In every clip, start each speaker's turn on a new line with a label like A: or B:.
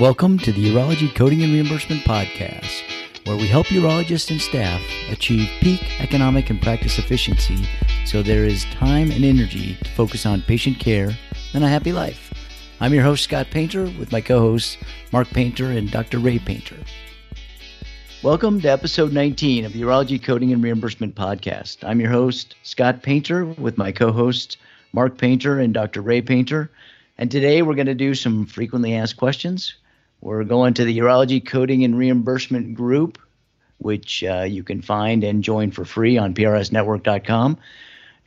A: Welcome to the Urology Coding and Reimbursement Podcast, where we help urologists and staff achieve peak economic and practice efficiency so there is time and energy to focus on patient care and a happy life. I'm your host, Scott Painter, with my co hosts, Mark Painter and Dr. Ray Painter. Welcome to episode 19 of the Urology Coding and Reimbursement Podcast. I'm your host, Scott Painter, with my co hosts, Mark Painter and Dr. Ray Painter. And today we're going to do some frequently asked questions. We're going to the Urology Coding and Reimbursement Group, which uh, you can find and join for free on prsnetwork.com.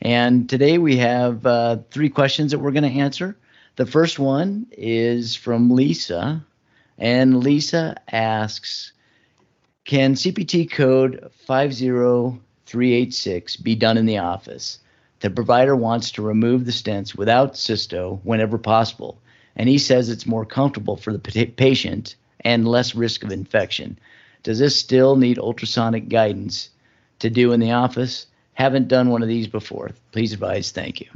A: And today we have uh, three questions that we're going to answer. The first one is from Lisa, and Lisa asks Can CPT code 50386 be done in the office? The provider wants to remove the stents without cysto whenever possible and he says it's more comfortable for the patient and less risk of infection. Does this still need ultrasonic guidance to do in the office? Haven't done one of these before. Please advise. Thank you.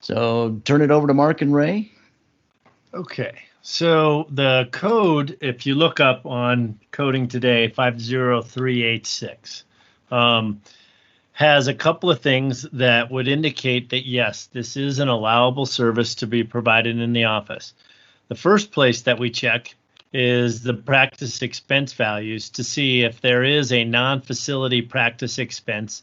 A: So turn it over to Mark and Ray.
B: Okay. So the code, if you look up on coding today, 50386, um, has a couple of things that would indicate that yes, this is an allowable service to be provided in the office. The first place that we check is the practice expense values to see if there is a non facility practice expense.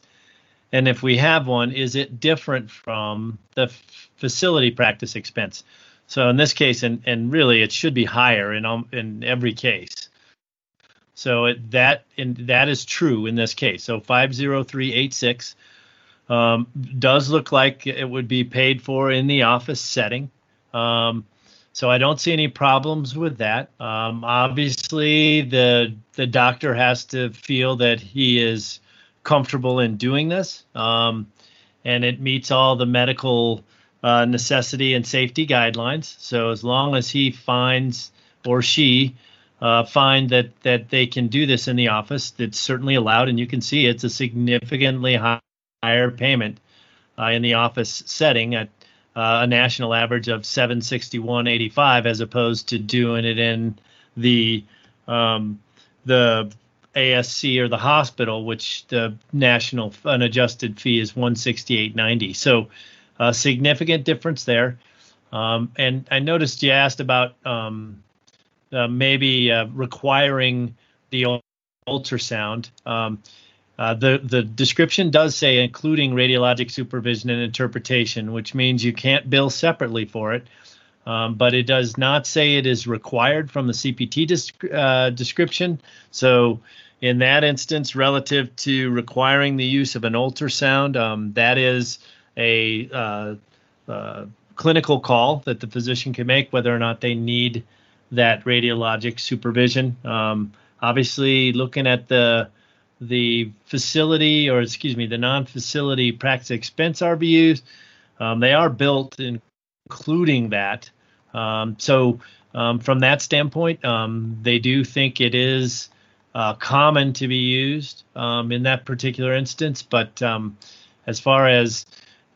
B: And if we have one, is it different from the f- facility practice expense? So in this case, and, and really it should be higher in, um, in every case. So it, that in, that is true in this case. So 50386 um, does look like it would be paid for in the office setting. Um, so I don't see any problems with that. Um, obviously, the the doctor has to feel that he is comfortable in doing this, um, and it meets all the medical uh, necessity and safety guidelines. So as long as he finds or she uh, find that that they can do this in the office. It's certainly allowed, and you can see it's a significantly high, higher payment uh, in the office setting at uh, a national average of 761.85 as opposed to doing it in the um, the ASC or the hospital, which the national unadjusted fee is 168.90. So a significant difference there. Um, and I noticed you asked about um, uh, maybe uh, requiring the ultrasound. Um, uh, the the description does say including radiologic supervision and interpretation, which means you can't bill separately for it. Um, but it does not say it is required from the CPT uh, description. So, in that instance, relative to requiring the use of an ultrasound, um, that is a uh, uh, clinical call that the physician can make whether or not they need that radiologic supervision. Um, obviously, looking at the the facility or excuse me, the non-facility practice expense RVUs, um, they are built including that. Um, so um, from that standpoint, um, they do think it is uh, common to be used um, in that particular instance. But as far as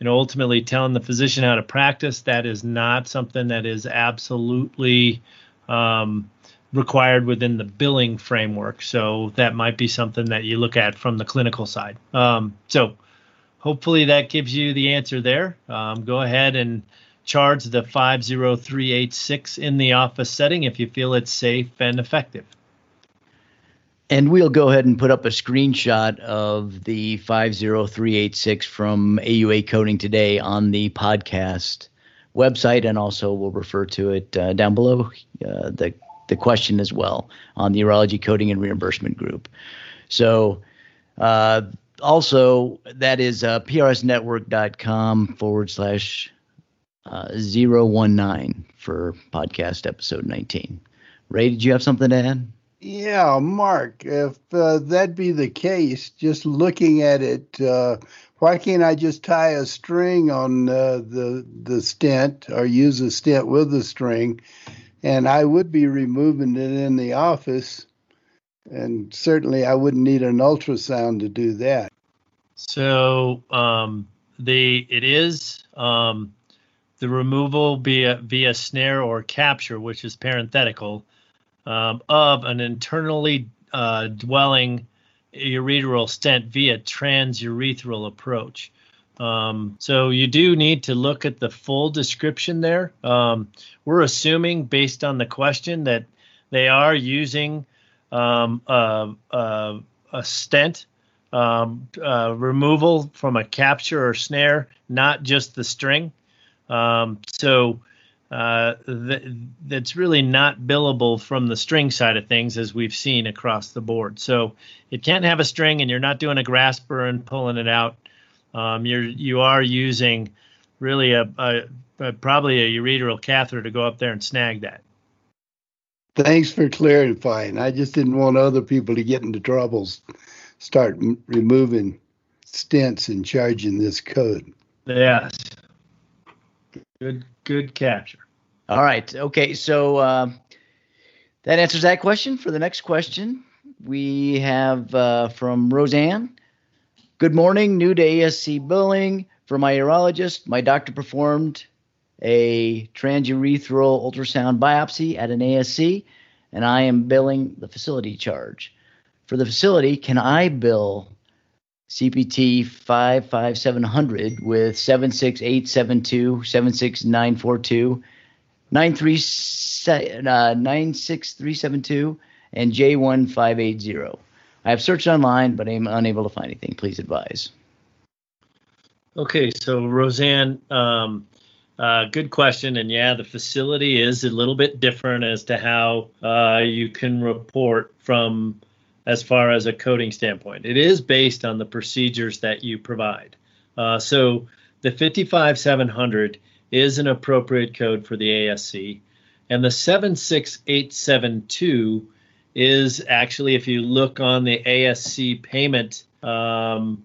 B: you know, ultimately telling the physician how to practice, that is not something that is absolutely um, required within the billing framework. So that might be something that you look at from the clinical side. Um, so hopefully that gives you the answer there. Um, go ahead and charge the 50386 in the office setting if you feel it's safe and effective.
A: And we'll go ahead and put up a screenshot of the 50386 from AUA Coding today on the podcast website, and also we'll refer to it uh, down below uh, the the question as well on the urology coding and reimbursement group. So. Uh, also, that is uh, prsnetwork.com forward slash uh, 019 for podcast episode 19. Ray, did you have something to add?
C: Yeah, Mark, if uh, that be the case, just looking at it, uh, why can't I just tie a string on uh, the the stent or use a stent with a string, and I would be removing it in the office, and certainly I wouldn't need an ultrasound to do that.
B: So um, the it is um, the removal via via snare or capture, which is parenthetical, um, of an internally uh, dwelling urethral stent via transurethral approach. Um, so you do need to look at the full description there. Um, we're assuming, based on the question, that they are using um, a, a, a, stent um, uh, removal from a capture or snare, not just the string. Um, so uh, th- that's really not billable from the string side of things, as we've seen across the board. So it can't have a string, and you're not doing a grasper and pulling it out. Um, you're you are using really a, a, a probably a ureteral catheter to go up there and snag that.
C: Thanks for clarifying. I just didn't want other people to get into troubles, start m- removing stents and charging this code.
B: Yes. Good, good capture.
A: All right. Okay. So uh, that answers that question. For the next question, we have uh, from Roseanne. Good morning. New to ASC billing. For my urologist, my doctor performed a transurethral ultrasound biopsy at an ASC, and I am billing the facility charge. For the facility, can I bill CPT 55700 with 76872, 76942, 96372, uh, and J1580? I have searched online, but I'm unable to find anything. Please advise.
B: Okay, so Roseanne, um, uh, good question. And yeah, the facility is a little bit different as to how uh, you can report from as far as a coding standpoint. It is based on the procedures that you provide. Uh, so the 55700 is an appropriate code for the ASC, and the 76872 is actually, if you look on the ASC payment um,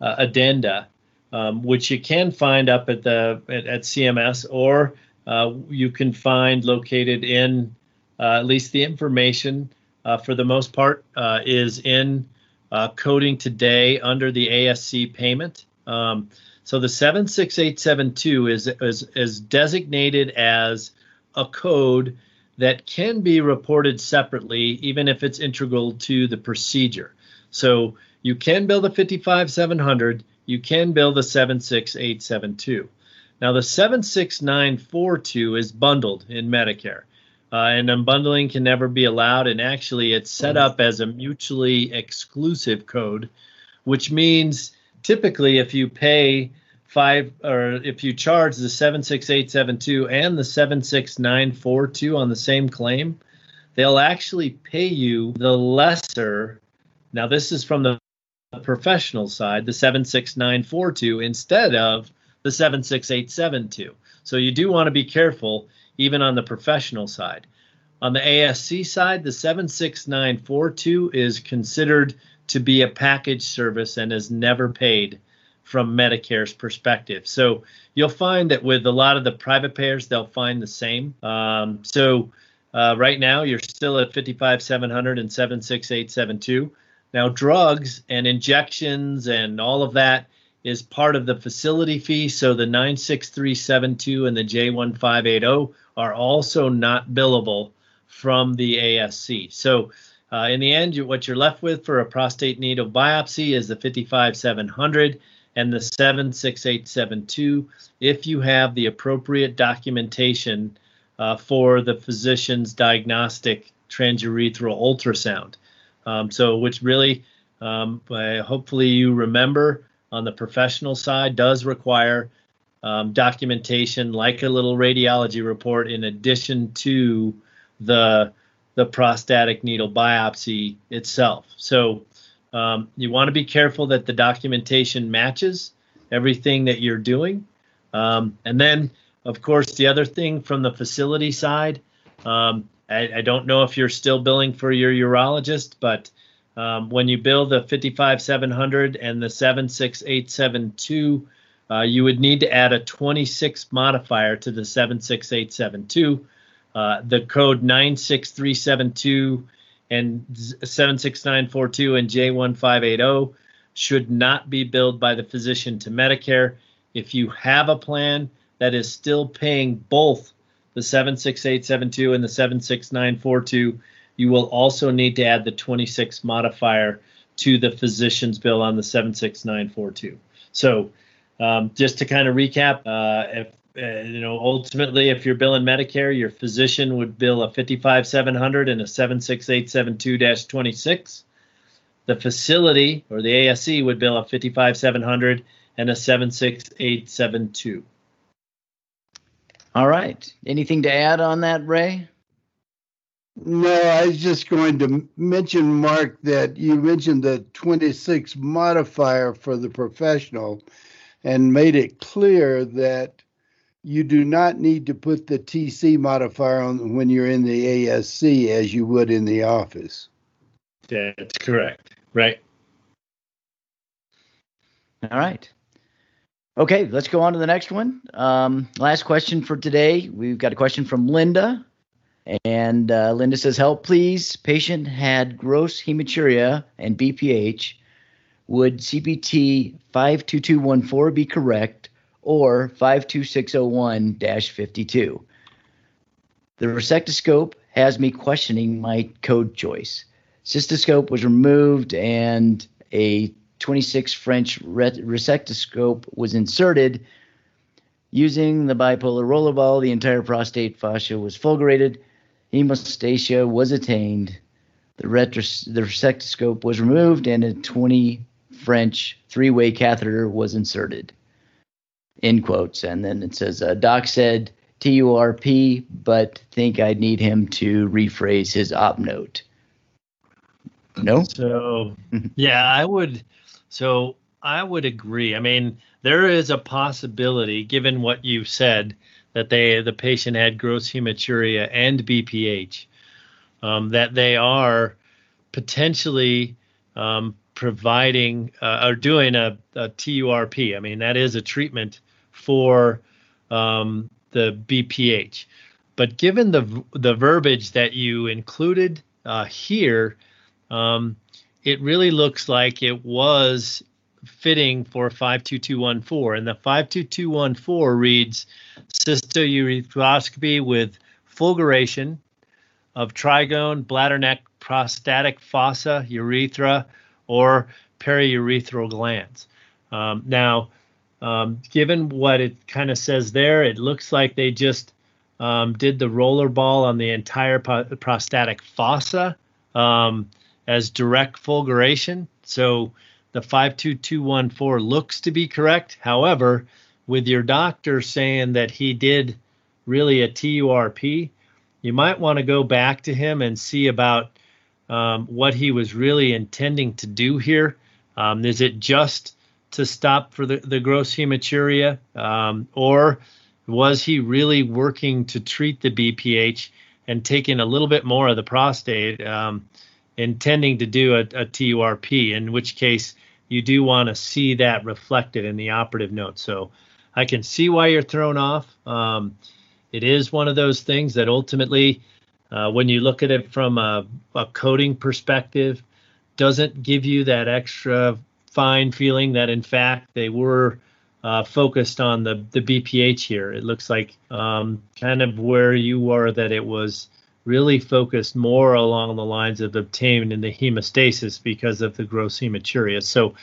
B: uh, addenda, um, which you can find up at the at, at CMS, or uh, you can find located in uh, at least the information uh, for the most part uh, is in uh, coding today under the ASC payment. Um, so the 76872 is, is is designated as a code that can be reported separately, even if it's integral to the procedure. So you can bill the 55700, you can bill the 76872. Now, the 76942 is bundled in Medicare, uh, and unbundling can never be allowed. And actually, it's set up as a mutually exclusive code, which means typically if you pay five or if you charge the 76872 and the 76942 on the same claim, they'll actually pay you the lesser. Now, this is from the professional side, the 76942 instead of the 76872. So you do want to be careful even on the professional side. On the ASC side, the 76942 is considered to be a package service and is never paid from Medicare's perspective. So you'll find that with a lot of the private payers, they'll find the same. Um, so uh, right now, you're still at 55,700 and 76872. Now, drugs and injections and all of that is part of the facility fee. So the 96372 and the J1580 are also not billable from the ASC. So uh, in the end, what you're left with for a prostate needle biopsy is the 55700 and the 76872 if you have the appropriate documentation uh, for the physician's diagnostic transurethral ultrasound. Um, so, which really, um, hopefully, you remember on the professional side does require um, documentation like a little radiology report in addition to the the prostatic needle biopsy itself. So um, you want to be careful that the documentation matches everything that you're doing. Um, and then, of course, the other thing from the facility side, um, I, I, don't know if you're still billing for your urologist, but um, when you bill the 55700 and the 76872, uh, you would need to add a 26 modifier to the 76872. Uh, the code 96372 and 76942 and J1580 should not be billed by the physician to Medicare. If you have a plan that is still paying both the 76872 and the 76942, you will also need to add the 26 modifier to the physician's bill on the 76942. So, um, just to kind of recap, uh, if uh, you know, ultimately, if you're billing Medicare, your physician would bill a 55700 and a 76872-26. The facility or the ASC would bill a 55700 and a 76872.
A: All right. Anything to add on that, Ray?
C: No, I was just going to mention, Mark, that you mentioned the 26 modifier for the professional and made it clear that you do not need to put the TC modifier on when you're in the ASC as you would in the office.
B: That's correct. Right.
A: All right. Okay, let's go on to the next one. Um, last question for today. We've got a question from Linda. And uh, Linda says, Help, please. Patient had gross hematuria and BPH. Would CPT 52214 be correct or 52601 52? The resectoscope has me questioning my code choice. Cystoscope was removed and a 26 French resectoscope was inserted. Using the bipolar rollerball, the entire prostate fossa was fulgurated. Hemostasis was attained. The, retros- the resectoscope was removed, and a 20 French three way catheter was inserted. End quotes. And then it says, uh, Doc said TURP, but think I'd need him to rephrase his op note. No?
B: So, yeah, I would so I would agree. I mean, there is a possibility, given what you said, that they the patient had gross hematuria and BPH, um, that they are potentially um, providing uh, or doing a, a, TURP. I mean, that is a treatment for um, the BPH. But given the the verbiage that you included uh, here, um, it really looks like it was fitting for 52214. And the 52214 reads cystourethroscopy with fulguration of trigone, bladder neck, prostatic fossa, urethra, or periurethral glands. Um, now, um, given what it kind of says there, it looks like they just um, did the roller ball on the entire po- prostatic fossa. Um, as direct fulguration. So the 52214 looks to be correct. However, with your doctor saying that he did really a TURP, you might want to go back to him and see about um, what he was really intending to do here. Um, is it just to stop for the, the gross hematuria, um, or was he really working to treat the BPH and taking a little bit more of the prostate? Um, intending to do a, a TURP, in which case you do want to see that reflected in the operative note. So I can see why you're thrown off. Um, it is one of those things that ultimately, uh, when you look at it from a, a coding perspective, doesn't give you that extra fine feeling that in fact they were uh, focused on the the BPH here. It looks like um, kind of where you were that it was really focused more along the lines of obtaining the hemostasis because of the gross hematuria. So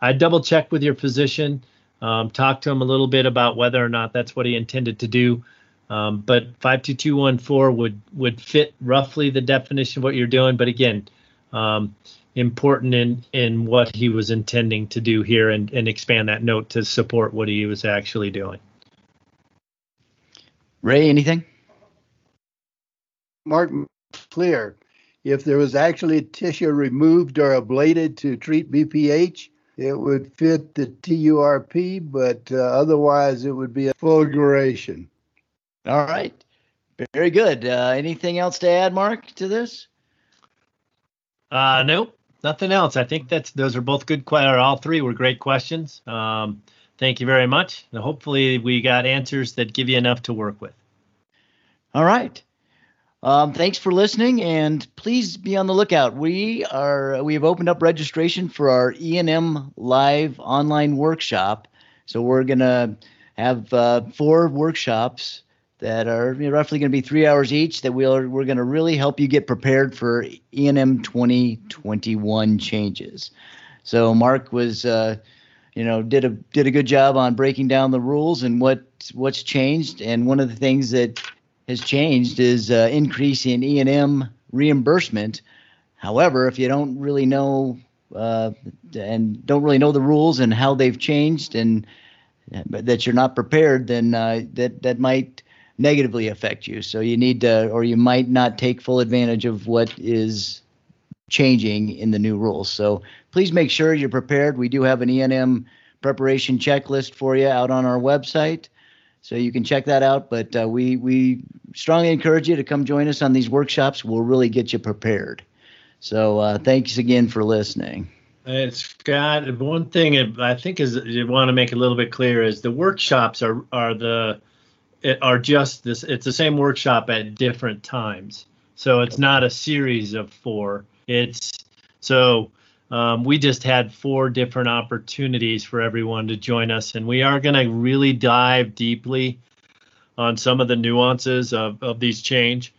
B: I double check with your physician, um, talk to him a little bit about whether or not that's what he intended to do. Um, but 52214 would would fit roughly the definition of what you're doing. But again, um, important in in what he was intending to do here and, and expand that note to support what he was actually doing.
A: Ray, anything?
C: Mark clear. If there was actually tissue removed or ablated to treat BPH, it would fit the TURP, but uh, otherwise it would be a fulguration.
A: All right. Very good. Uh, anything else to add, Mark, to this?
B: Uh, nope, nothing else. I think that's those are both good. Or all three were great questions. Um, thank you very much. And hopefully, we got answers that give you enough to work with.
A: All right. Um, thanks for listening, and please be on the lookout. We are we have opened up registration for our E and M live online workshop. So we're gonna have uh, four workshops that are roughly going to be three hours each that we'll, we're going to really help you get prepared for E&M 2021 changes. So Mark was, uh, you know, did a did a good job on breaking down the rules and what what's changed. And one of the things that has changed is uh, increase in E&M reimbursement. However, if you don't really know uh, and don't really know the rules and how they've changed and that you're not prepared, then uh, that that might negatively affect you. So you need to, or you might not take full advantage of what is changing in the new rules. So please make sure you're prepared. We do have an E&M preparation checklist for you out on our website. So you can check that out. But uh, we we strongly encourage you to come join us on these workshops. We'll really get you prepared. So uh, thanks again for listening.
B: It's Scott. One thing I think is you want to make a little bit clear is the workshops are are the are just this. It's the same workshop at different times, so it's not a series of four. It's so um, we just had four different opportunities for everyone to join us, and we are going to really dive deeply on some of the nuances of of these change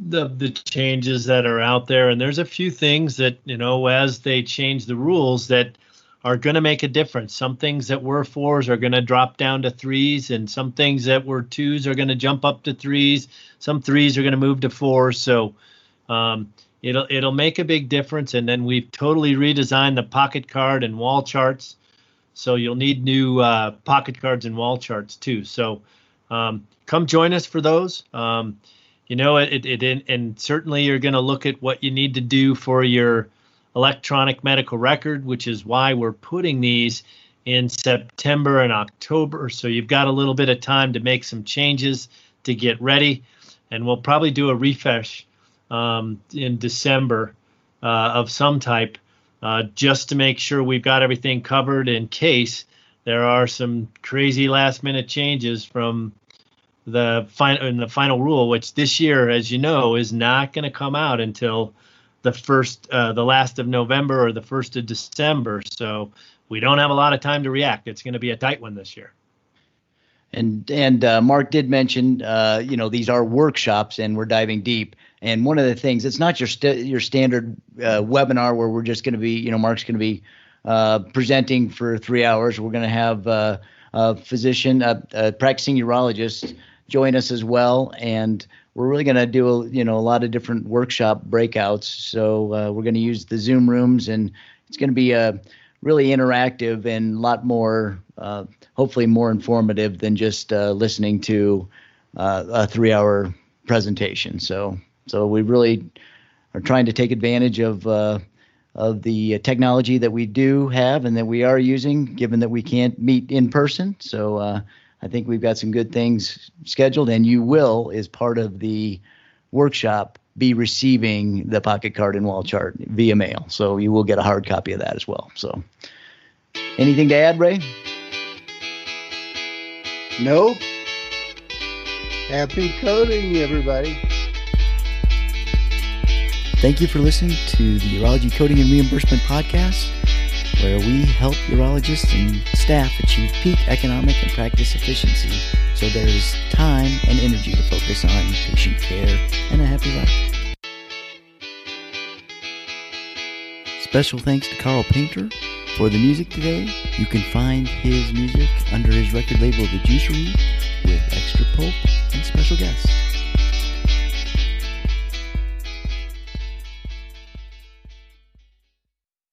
B: the the changes that are out there and there's a few things that you know as they change the rules that are going to make a difference. Some things that were fours are going to drop down to threes and some things that were twos are going to jump up to threes. Some threes are going to move to fours. So um, it'll it'll make a big difference. And then we've totally redesigned the pocket card and wall charts. So you'll need new uh, pocket cards and wall charts too. So um, come join us for those. Um, you know it, it, it and certainly you're going to look at what you need to do for your electronic medical record which is why we're putting these in september and october. So you've got a little bit of time to make some changes to get ready. And we'll probably do a refresh um, in december uh, of some type uh, just to make sure we've got everything covered in case there are some crazy last minute changes from the final in the final rule, which this year, as you know, is not going to come out until the first, uh, the last of November or the first of December. So we don't have a lot of time to react. It's going to be a tight one this year.
A: And and uh, Mark did mention, uh, you know, these are workshops, and we're diving deep. And one of the things, it's not your st- your standard uh, webinar where we're just going to be, you know, Mark's going to be uh, presenting for three hours. We're going to have uh, a physician, a, a practicing urologist join us as well. And we're really going to do a, you know a lot of different workshop breakouts. So uh, we're going to use the Zoom rooms, and it's going to be a uh, really interactive and a lot more, uh, hopefully more informative than just uh, listening to uh, a three-hour presentation. So so we really are trying to take advantage of uh, of the technology that we do have and that we are using, given that we can't meet in person. So I think we've got some good things scheduled, and you will, as part of the workshop, be receiving the pocket card and wall chart via mail. So you will get a hard copy of that as well. So, anything to add, Ray?
C: Nope. Happy coding, everybody.
A: Thank you for listening to the Urology Coding and Reimbursement Podcast where we help urologists and staff achieve peak economic and practice efficiency so there is time and energy to focus on patient care and a happy life. Special thanks to Carl Painter for the music today. You can find his music under his record label The Juicery with extra pulp and special guests.